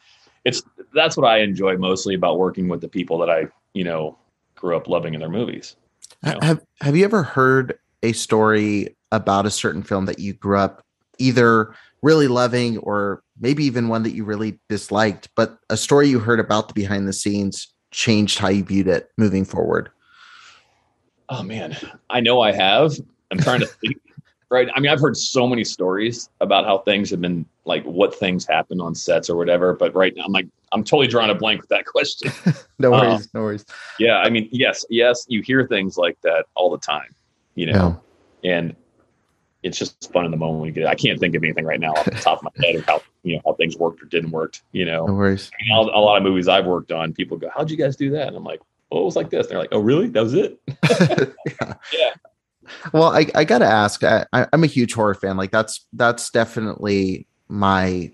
It's that's what i enjoy mostly about working with the people that i you know grew up loving in their movies have have you ever heard a story about a certain film that you grew up either really loving or maybe even one that you really disliked, but a story you heard about the behind the scenes changed how you viewed it moving forward? Oh man, I know I have. I'm trying to think. Right. I mean, I've heard so many stories about how things have been like what things happen on sets or whatever. But right now, I'm like, I'm totally drawing a blank with that question. no worries. Um, no worries. Yeah. I mean, yes, yes, you hear things like that all the time, you know, yeah. and it's just fun in the moment when you get it. I can't think of anything right now off the top of my head of how you know how things worked or didn't work. You know, no worries. a lot of movies I've worked on, people go, "How'd you guys do that?" And I'm like, "Well, it was like this." And they're like, "Oh, really? That was it?" yeah. yeah. Well, I, I gotta ask. I, I'm a huge horror fan. Like that's that's definitely my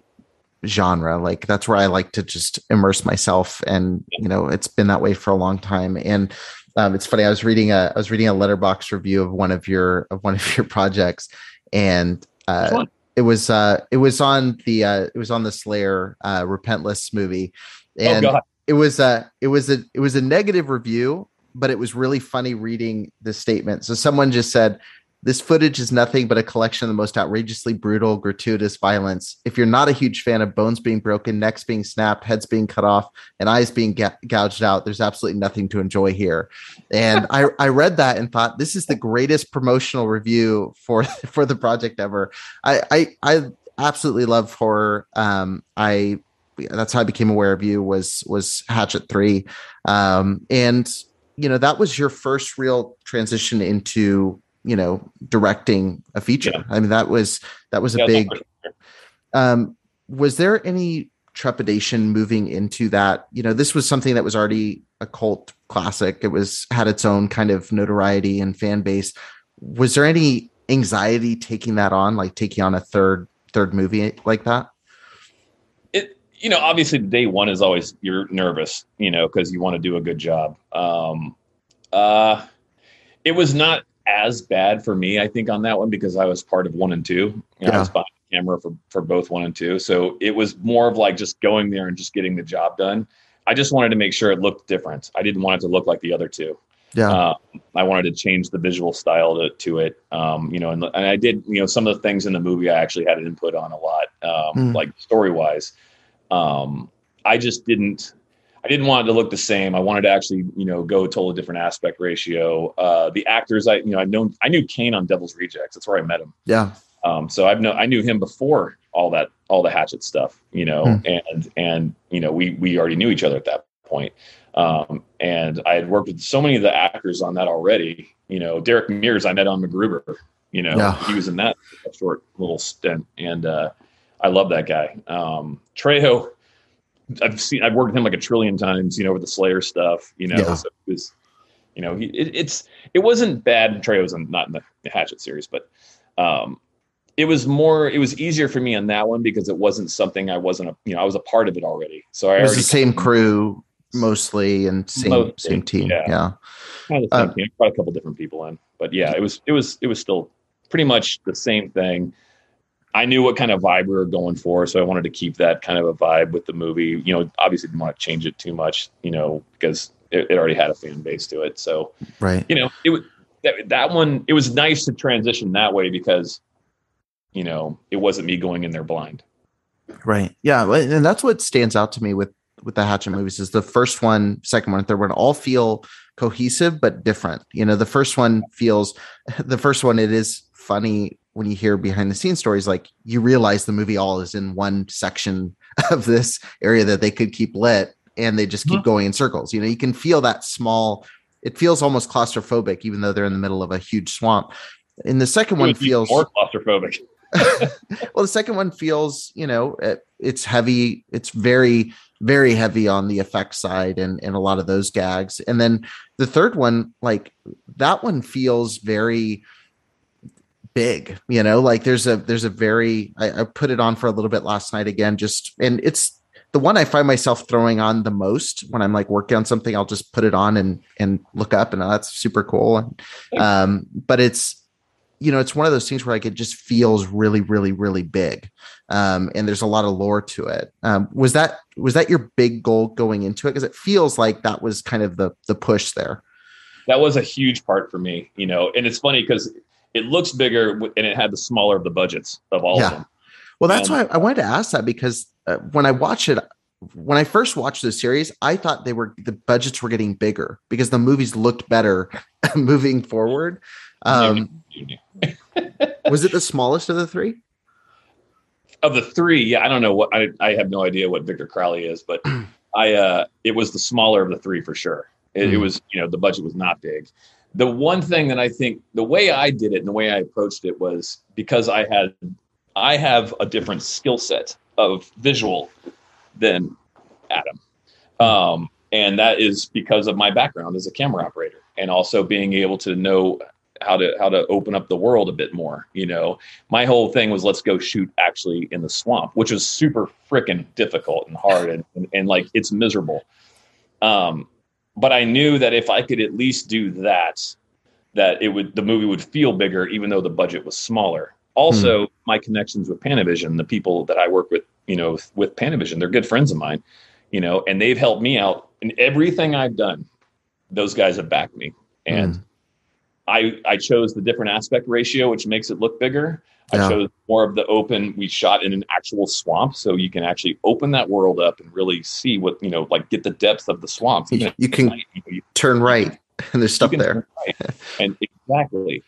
genre. Like that's where I like to just immerse myself, and you know, it's been that way for a long time. And um, it's funny. I was reading a I was reading a Letterboxd review of one of your of one of your projects, and uh, it was uh, it was on the uh, it was on the Slayer uh, Repentless movie, oh, and oh, it was a it was a it was a negative review, but it was really funny reading the statement. So someone just said this footage is nothing but a collection of the most outrageously brutal, gratuitous violence. If you're not a huge fan of bones being broken, necks being snapped, heads being cut off, and eyes being ga- gouged out, there's absolutely nothing to enjoy here. And I, I read that and thought this is the greatest promotional review for for the project ever. I I, I absolutely love horror. Um, I that's how I became aware of you was was Hatchet Three, um, and you know that was your first real transition into you know directing a feature. Yeah. i mean that was that was a yeah, big um was there any trepidation moving into that? You know this was something that was already a cult classic. It was had its own kind of notoriety and fan base. Was there any anxiety taking that on like taking on a third third movie like that? It you know obviously day one is always you're nervous you know because you want to do a good job. Um uh it was not as bad for me, I think, on that one because I was part of one and two. You know, yeah. I was behind the camera for for both one and two, so it was more of like just going there and just getting the job done. I just wanted to make sure it looked different. I didn't want it to look like the other two. Yeah. Uh, I wanted to change the visual style to, to it. Um, you know, and, and I did, you know, some of the things in the movie I actually had an input on a lot, um, Hmm. like story wise. Um, I just didn't, I didn't want it to look the same. I wanted to actually, you know, go a totally different aspect ratio. Uh, the actors, I, you know, I known, I knew Kane on Devil's Rejects. That's where I met him. Yeah. Um, so I've known I knew him before all that all the Hatchet stuff, you know, Hmm. and and you know we we already knew each other at that point. Um, and I had worked with so many of the actors on that already. You know, Derek Mears I met on MacGruber. You know, Yeah. he was in that short little stint, and uh, I love that guy. Um, Trejo, I've seen I've worked with him like a trillion times. You know, with the Slayer stuff. You know, Yeah. so it was. You know, he, it, it's it wasn't bad. Trejo's in, not in the Hatchet series, but um, it was more it was easier for me on that one because it wasn't something I wasn't a you know I was a part of it already. So I It was the same crew mostly and same Mostly, same team. yeah. Yeah. kind of the same uh, team. I brought a couple different people in, but yeah, it was it was it was still pretty much the same thing. I knew what kind of vibe we were going for, so I wanted to keep that kind of a vibe with the movie. You know, obviously didn't want to change it too much, you know, because it, it already had a fan base to it. So Right. you know, it was that, that one. It was nice to transition that way because, you know, it wasn't me going in there blind. Right. Yeah. And that's what stands out to me with with the Hatchet movies is the first one, second one, third one all feel cohesive but different. You know, the first one feels the first one it is funny when you hear behind the scenes stories like you realize the movie all is in one section of this area that they could keep lit and they just keep Mhm. going in circles. You know, you can feel that small it feels almost claustrophobic even though they're in the middle of a huge swamp. In the second one feels more claustrophobic. well, the second one feels, you know, it, it's heavy. It's very, very heavy on the effect side and, and a lot of those gags. And then the third one, like that one feels very big, you know, like there's a, there's a very, I, I put it on for a little bit last night again, just, and it's the one I find myself throwing on the most when I'm like working on something, I'll just put it on and, and look up and oh, that's super cool. And, um, but it's, you know, it's one of those things where like it just feels really, really, really big, um, and there's a lot of lore to it. Um, was that was that your big goal going into it? Because it feels like that was kind of the the push there. That was a huge part for me, you know, and it's funny because it looks bigger and it had the smaller of the budgets of all Yeah. of them. Well, that's And- why I wanted to ask that because uh, when I watch it, when I first watched the series, I thought they were the budgets were getting bigger because the movies looked better moving forward. Um, was it the smallest of the three? of the three, yeah, I don't know what I, I have no idea what Victor Crowley is, but I uh it was the smaller of the three for sure. It, it Mhm. was you know the budget was not big. The one thing that I think the way I did it and the way I approached it was because I had I have a different skill set of visual than Adam, um, and that is because of my background as a camera operator and also being able to know how to how to open up the world a bit more. You know, my whole thing was let's go shoot actually in the swamp, which was super freaking difficult and hard and, and, and like it's miserable. Um, but I knew that if I could at least do that, that it would the movie would feel bigger, even though the budget was smaller. Also, my connections with Panavision, the people that I work with, you know, with Panavision, they're good friends of mine, you know, and they've helped me out in everything I've done. Those guys have backed me, and Mm. I I chose the different aspect ratio, which makes it look bigger. Yeah. I chose more of the open. We shot in an actual swamp, so you can actually open that world up and really see what you know, like get the depth of the swamp. You, you can You know, you- turn right and there's stuff there. right. and exactly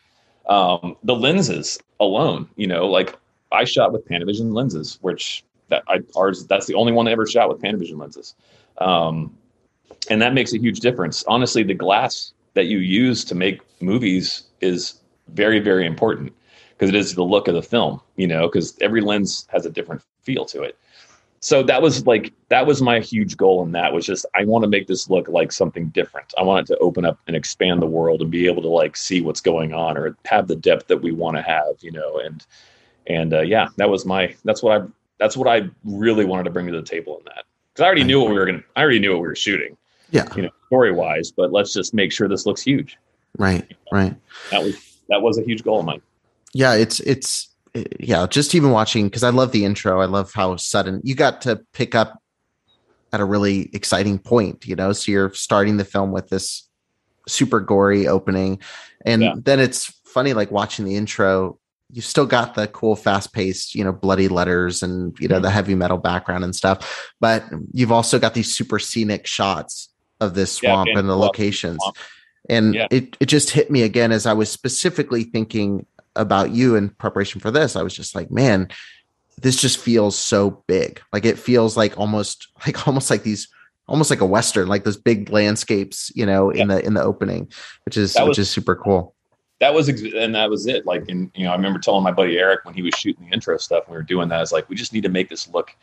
um, the lenses alone. You know, like I shot with Panavision lenses, which that I ours that's the only one I ever shot with Panavision lenses, um, and that makes a huge difference. Honestly, the glass that you use to make movies is very very important because it is the look of the film. You know, because every lens has a different feel to it. So that was like that was my huge goal, and that was just I want to make this look like something different. I want it to open up and expand the world and be able to like see what's going on or have the depth that we want to have, you know. And and uh, yeah, that was my that's what I that's what I really wanted to bring to the table in that because I already knew what we were gonna I already knew what we were shooting, Yeah. you know, story wise. But let's just make sure this looks huge. Right. Right. That was that was a huge goal of mine. Yeah it's it's yeah, just even watching because I love the intro. I love how sudden you got to pick up at a really exciting point, you know. So you're starting the film with this super gory opening, and yeah. then it's funny like watching the intro. You still got the cool, fast paced, you know, bloody letters and you know mm-hmm. the heavy metal background and stuff, but you've also got these super scenic shots of this swamp yeah, and the locations. Swamp. And yeah. it, it just hit me again as I was specifically thinking about you in preparation for this. I was just like, man, this just feels so big. Like it feels like almost like almost like these almost like a western, like those big landscapes, you know, in the in the opening, which is was, which is super cool. That was and that was it. Like, and you know, I remember telling my buddy Eric when he was shooting the intro stuff, we were doing that. It's like we just need to make this look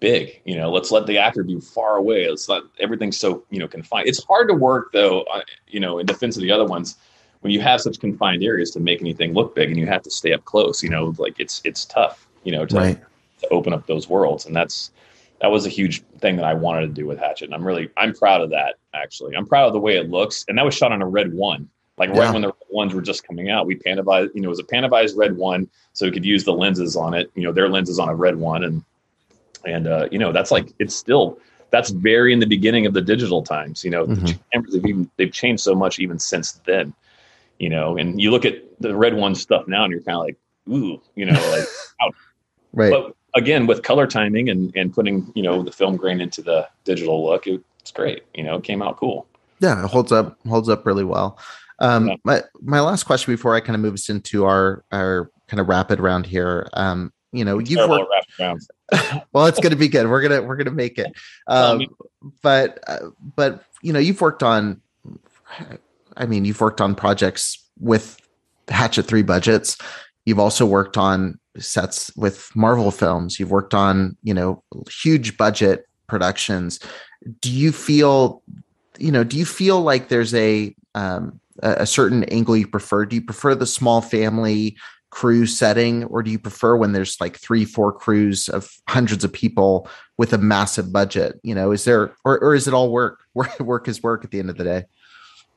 big. You know, let's let the actor be far away. It's not everything's so you know confined. It's hard to work though. Uh, you know, in defense of the other ones, when you have such confined areas to make anything look big, and you have to stay up close. You know, like it's it's tough. You know, to right. to open up those worlds, and that's that was a huge thing that I wanted to do with Hatchet. And I'm really I'm proud of that. Actually, I'm proud of the way it looks. And that was shot on a red one. Like yeah. right when the ones were just coming out, we Panavised, you know, it was a Panavised red one, so we could use the lenses on it. You know, their lenses on a red one, and and uh, you know that's like it's still that's very in the beginning of the digital times you know mm-hmm. the cameras have even they've changed so much even since then you know and you look at the red one stuff now and you're kind of like ooh you know like out. right but again with color timing and and putting you know the film grain into the digital look it, it's great you know it came out cool yeah it holds up holds up really well um yeah. my my last question before i kind of move us into our our kind of rapid round here um you know you've worked well, it's going to be good. We're gonna we're gonna make it. Um, but uh, but you know, you've worked on. I mean, you've worked on projects with Hatchet Three budgets. You've also worked on sets with Marvel films. You've worked on you know huge budget productions. Do you feel you know? Do you feel like there's a um, a certain angle you prefer? Do you prefer the small family crew setting or do you prefer when there's like three four crews of hundreds of people with a massive budget you know is there or, or is it all work work work is work at the end of the day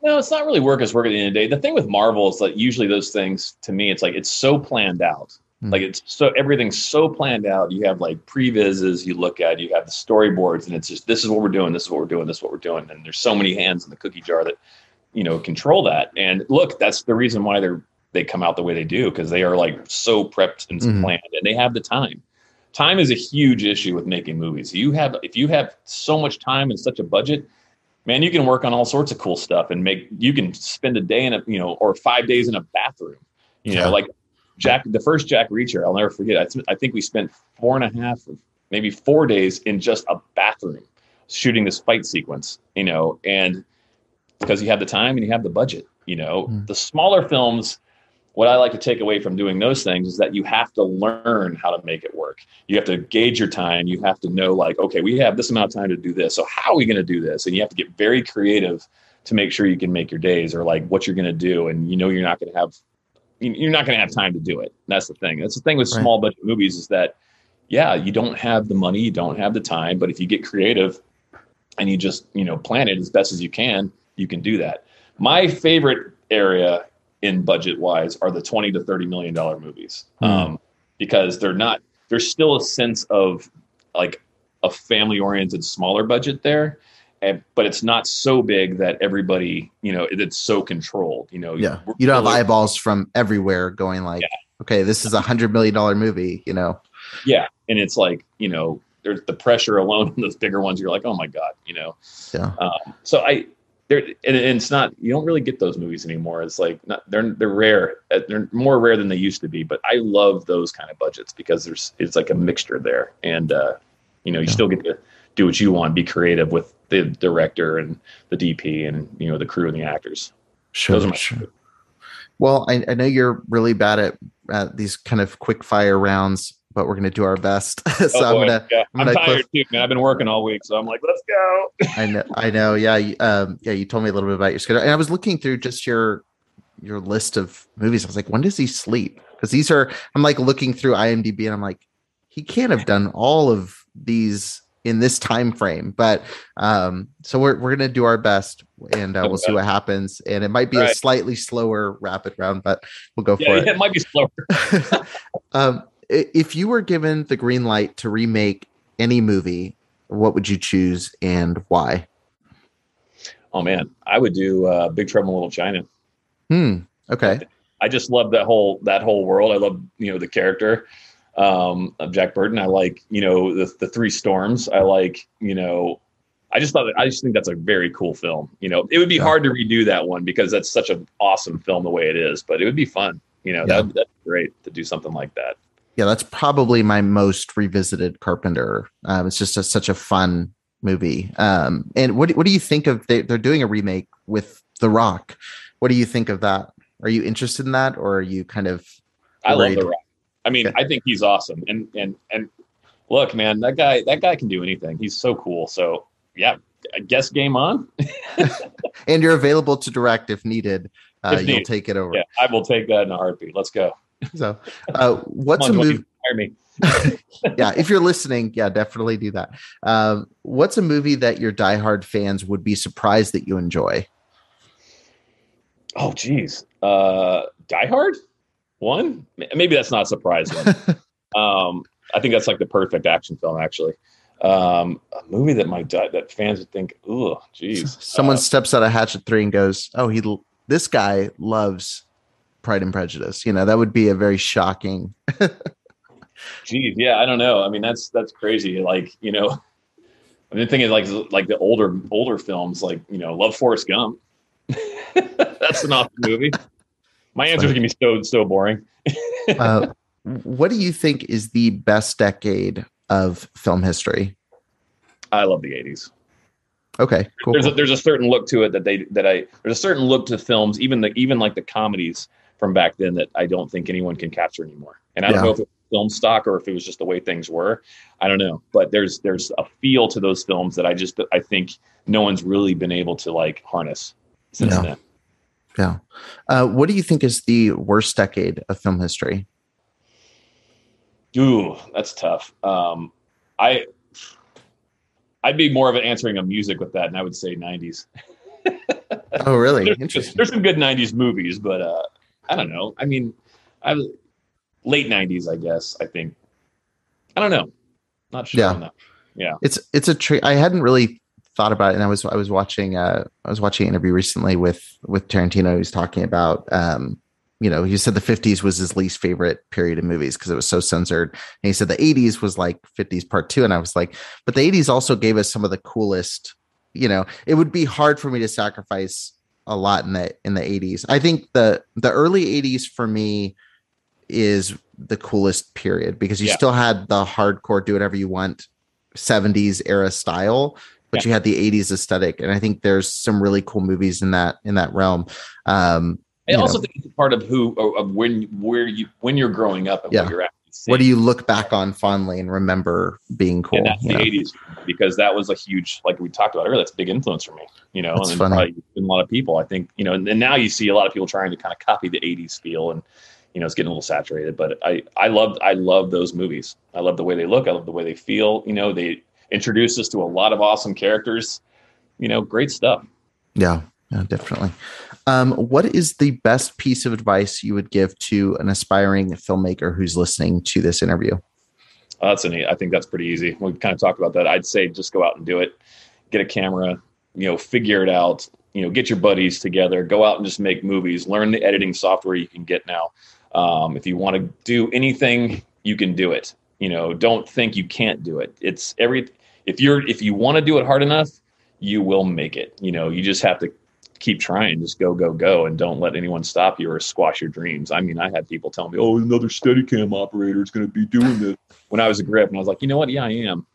no it's not really work as work at the end of the day the thing with marvel is that usually those things to me it's like it's so planned out mm-hmm. like it's so everything's so planned out you have like previses you look at you have the storyboards and it's just this is what we're doing this is what we're doing this is what we're doing and there's so many hands in the cookie jar that you know control that and look that's the reason why they're they come out the way they do because they are like so prepped and mm-hmm. planned and they have the time. Time is a huge issue with making movies. You have if you have so much time and such a budget, man, you can work on all sorts of cool stuff and make you can spend a day in a you know or five days in a bathroom. You know, like Jack, the first Jack Reacher, I'll never forget. I, I think we spent four and a half, maybe four days in just a bathroom shooting this fight sequence. You know, and because you have the time and you have the budget. You know, mm. the smaller films what I like to take away from doing those things is that you have to learn how to make it work. You have to gauge your time. You have to know, like, okay, we have this amount of time to do this. So, how are we going to do this? And you have to get very creative to make sure you can make your days or like what you're going to do. And you know, you're not going to have, you're not going to have time to do it. That's the thing. That's the thing with right. small budget movies is that, yeah, you don't have the money, you don't have the time, but if you get creative and you just, you know, plan it as best as you can, you can do that. My favorite area in budget wise are the 20 to 30 million dollar movies. Mm. um, because they're not there's still a sense of like a family oriented smaller budget there and, but it's not so big that everybody you know it, it's so controlled you know. Yeah. You don't have eyeballs from everywhere going like yeah. okay this is a hundred million dollar movie you know? Yeah. And it's like you know there's the pressure alone on those bigger ones you're like oh my god you know? Yeah. Um, so i and, and, it's not you don't really get those movies anymore. It's like not, they're they're rare. Uh, they're more rare than they used to be. But I love those kind of budgets because there's it's like a mixture there, and uh, you know you yeah. still get to do what you want, be creative with the director and the DP and you know the crew and the actors. Sure, sure. Well, I, I know you're really bad at, at these kind of quick fire rounds but we're going to do our best. so oh I'm gonna. Yeah. I'm, I'm tired too, man. I've been working all week, so I'm like, let's go. I know. I know. Yeah. Um, yeah. You told me a little bit about your schedule, and I was looking through just your your list of movies. I was like, when does he sleep? Because these are. I'm like looking through IMDb, and I'm like, he can't have done all of these in this time frame. But um, so we're we're gonna do our best, and uh, we'll see what happens. And it might be right. a slightly slower rapid round, but we'll go yeah, for it. It might be slower. um, if you were given the green light to remake any movie, what would you choose and why? Oh man, I would do uh, Big Trouble in Little China. Hmm. Okay. I just love that whole that whole world. I love you know the character um, of Jack Burton. I like you know the the Three Storms. I like you know. I just thought I just think that's a very cool film. You know, it would be yeah. hard to redo that one because that's such an awesome film the way it is, but it would be fun. You know, yeah. that that's great to do something like that. Yeah, that's probably my most revisited Carpenter. Um, it's just a, such a fun movie. Um, and what what do you think of? They, they're doing a remake with The Rock. What do you think of that? Are you interested in that, or are you kind of? I love The Rock. I mean, I think he's awesome. And and and look, man, that guy that guy can do anything. He's so cool. So yeah, I guess game on. and you're available to direct if needed. Uh, if you'll take it over. Yeah, I will take that in a heartbeat. Let's go. So, uh, what's on, a movie? Yeah, if you're listening, yeah, definitely do that. Um, what's a movie that your diehard fans would be surprised that you enjoy? Oh, geez, uh, Die Hard one. Maybe that's not a surprise um, I think that's like the perfect action film, actually. Um, a movie that might die, that fans would think, oh, geez. Someone uh, steps out of Hatchet Three and goes, "Oh, he this guy loves Pride and Prejudice." You know, that would be a very shocking. geez, yeah, I don't know. I mean, that's that's crazy. Like, you know, I mean, the thing is, like, like the older older films, like you know, love Forrest Gump. that's an awesome movie. My answer is gonna be so so boring. uh, what do you think is the best decade of film history? I love the '80s. Okay, cool. There's a, there's a certain look to it that they that I there's a certain look to films, even the even like the comedies from back then that I don't think anyone can capture anymore. And I don't yeah. know if it was film stock or if it was just the way things were. I don't know, but there's there's a feel to those films that I just I think no one's really been able to like harness since then. Yeah. Uh, what do you think is the worst decade of film history? Ooh, that's tough. Um, I I'd be more of an answering a music with that, and I would say '90s. oh, really? there's, Interesting. There's some good '90s movies, but uh, I don't know. I mean, I was late '90s, I guess. I think. I don't know. Not sure yeah. Yeah. It's it's a trick. I hadn't really thought about it and I was I was watching uh I was watching an interview recently with with Tarantino who's talking about um you know he said the 50s was his least favorite period of movies because it was so censored and he said the 80s was like 50s part 2 and I was like but the 80s also gave us some of the coolest you know it would be hard for me to sacrifice a lot in the in the 80s I think the the early 80s for me is the coolest period because you yeah. still had the hardcore do whatever you want 70s era style but yeah. you had the 80s aesthetic and i think there's some really cool movies in that in that realm um i also know. think it's part of who of when where you when you're growing up and yeah. what you're at what do you look back on fondly and remember being cool? And that's the know? 80s because that was a huge, like we talked about earlier, that's a big influence for me, you know, that's and probably a lot of people, I think, you know, and, and, now you see a lot of people trying to kind of copy the 80s feel and, you know, it's getting a little saturated, but I, I love, I love those movies. I love the way they look. I love the way they feel, you know, they, introduce us to a lot of awesome characters. You know, great stuff. Yeah, definitely. Um, what is the best piece of advice you would give to an aspiring filmmaker who's listening to this interview? Uh, that's an, I think that's pretty easy. We kind of talked about that. I'd say just go out and do it. Get a camera, you know, figure it out. You know, get your buddies together. Go out and just make movies. Learn the editing software you can get now. Um, if you want to do anything, you can do it. You know, don't think you can't do it. It's every if you're if you want to do it hard enough, you will make it. You know, you just have to keep trying, just go, go, go, and don't let anyone stop you or squash your dreams. I mean, I had people tell me, "Oh, another Steadicam operator is going to be doing this." When I was a grip, and I was like, "You know what? Yeah, I am,"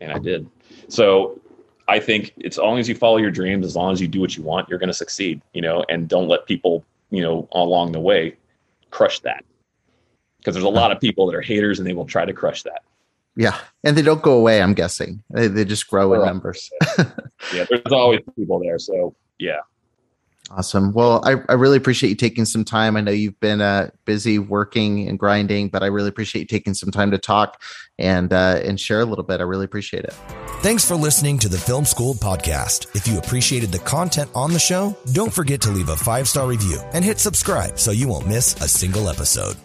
and I did. So I think it's as long as you follow your dreams, as long as you do what you want, you're going to succeed. You know, and don't let people, you know, along the way crush that. Because there's a lot of people that are haters, and they will try to crush that. Yeah, and they don't go away. I'm guessing they, they just grow in numbers. yeah, there's always people there. So yeah. Awesome. Well, I, I really appreciate you taking some time. I know you've been uh, busy working and grinding, but I really appreciate you taking some time to talk and uh, and share a little bit. I really appreciate it. Thanks for listening to the Film School podcast. If you appreciated the content on the show, don't forget to leave a five star review and hit subscribe so you won't miss a single episode.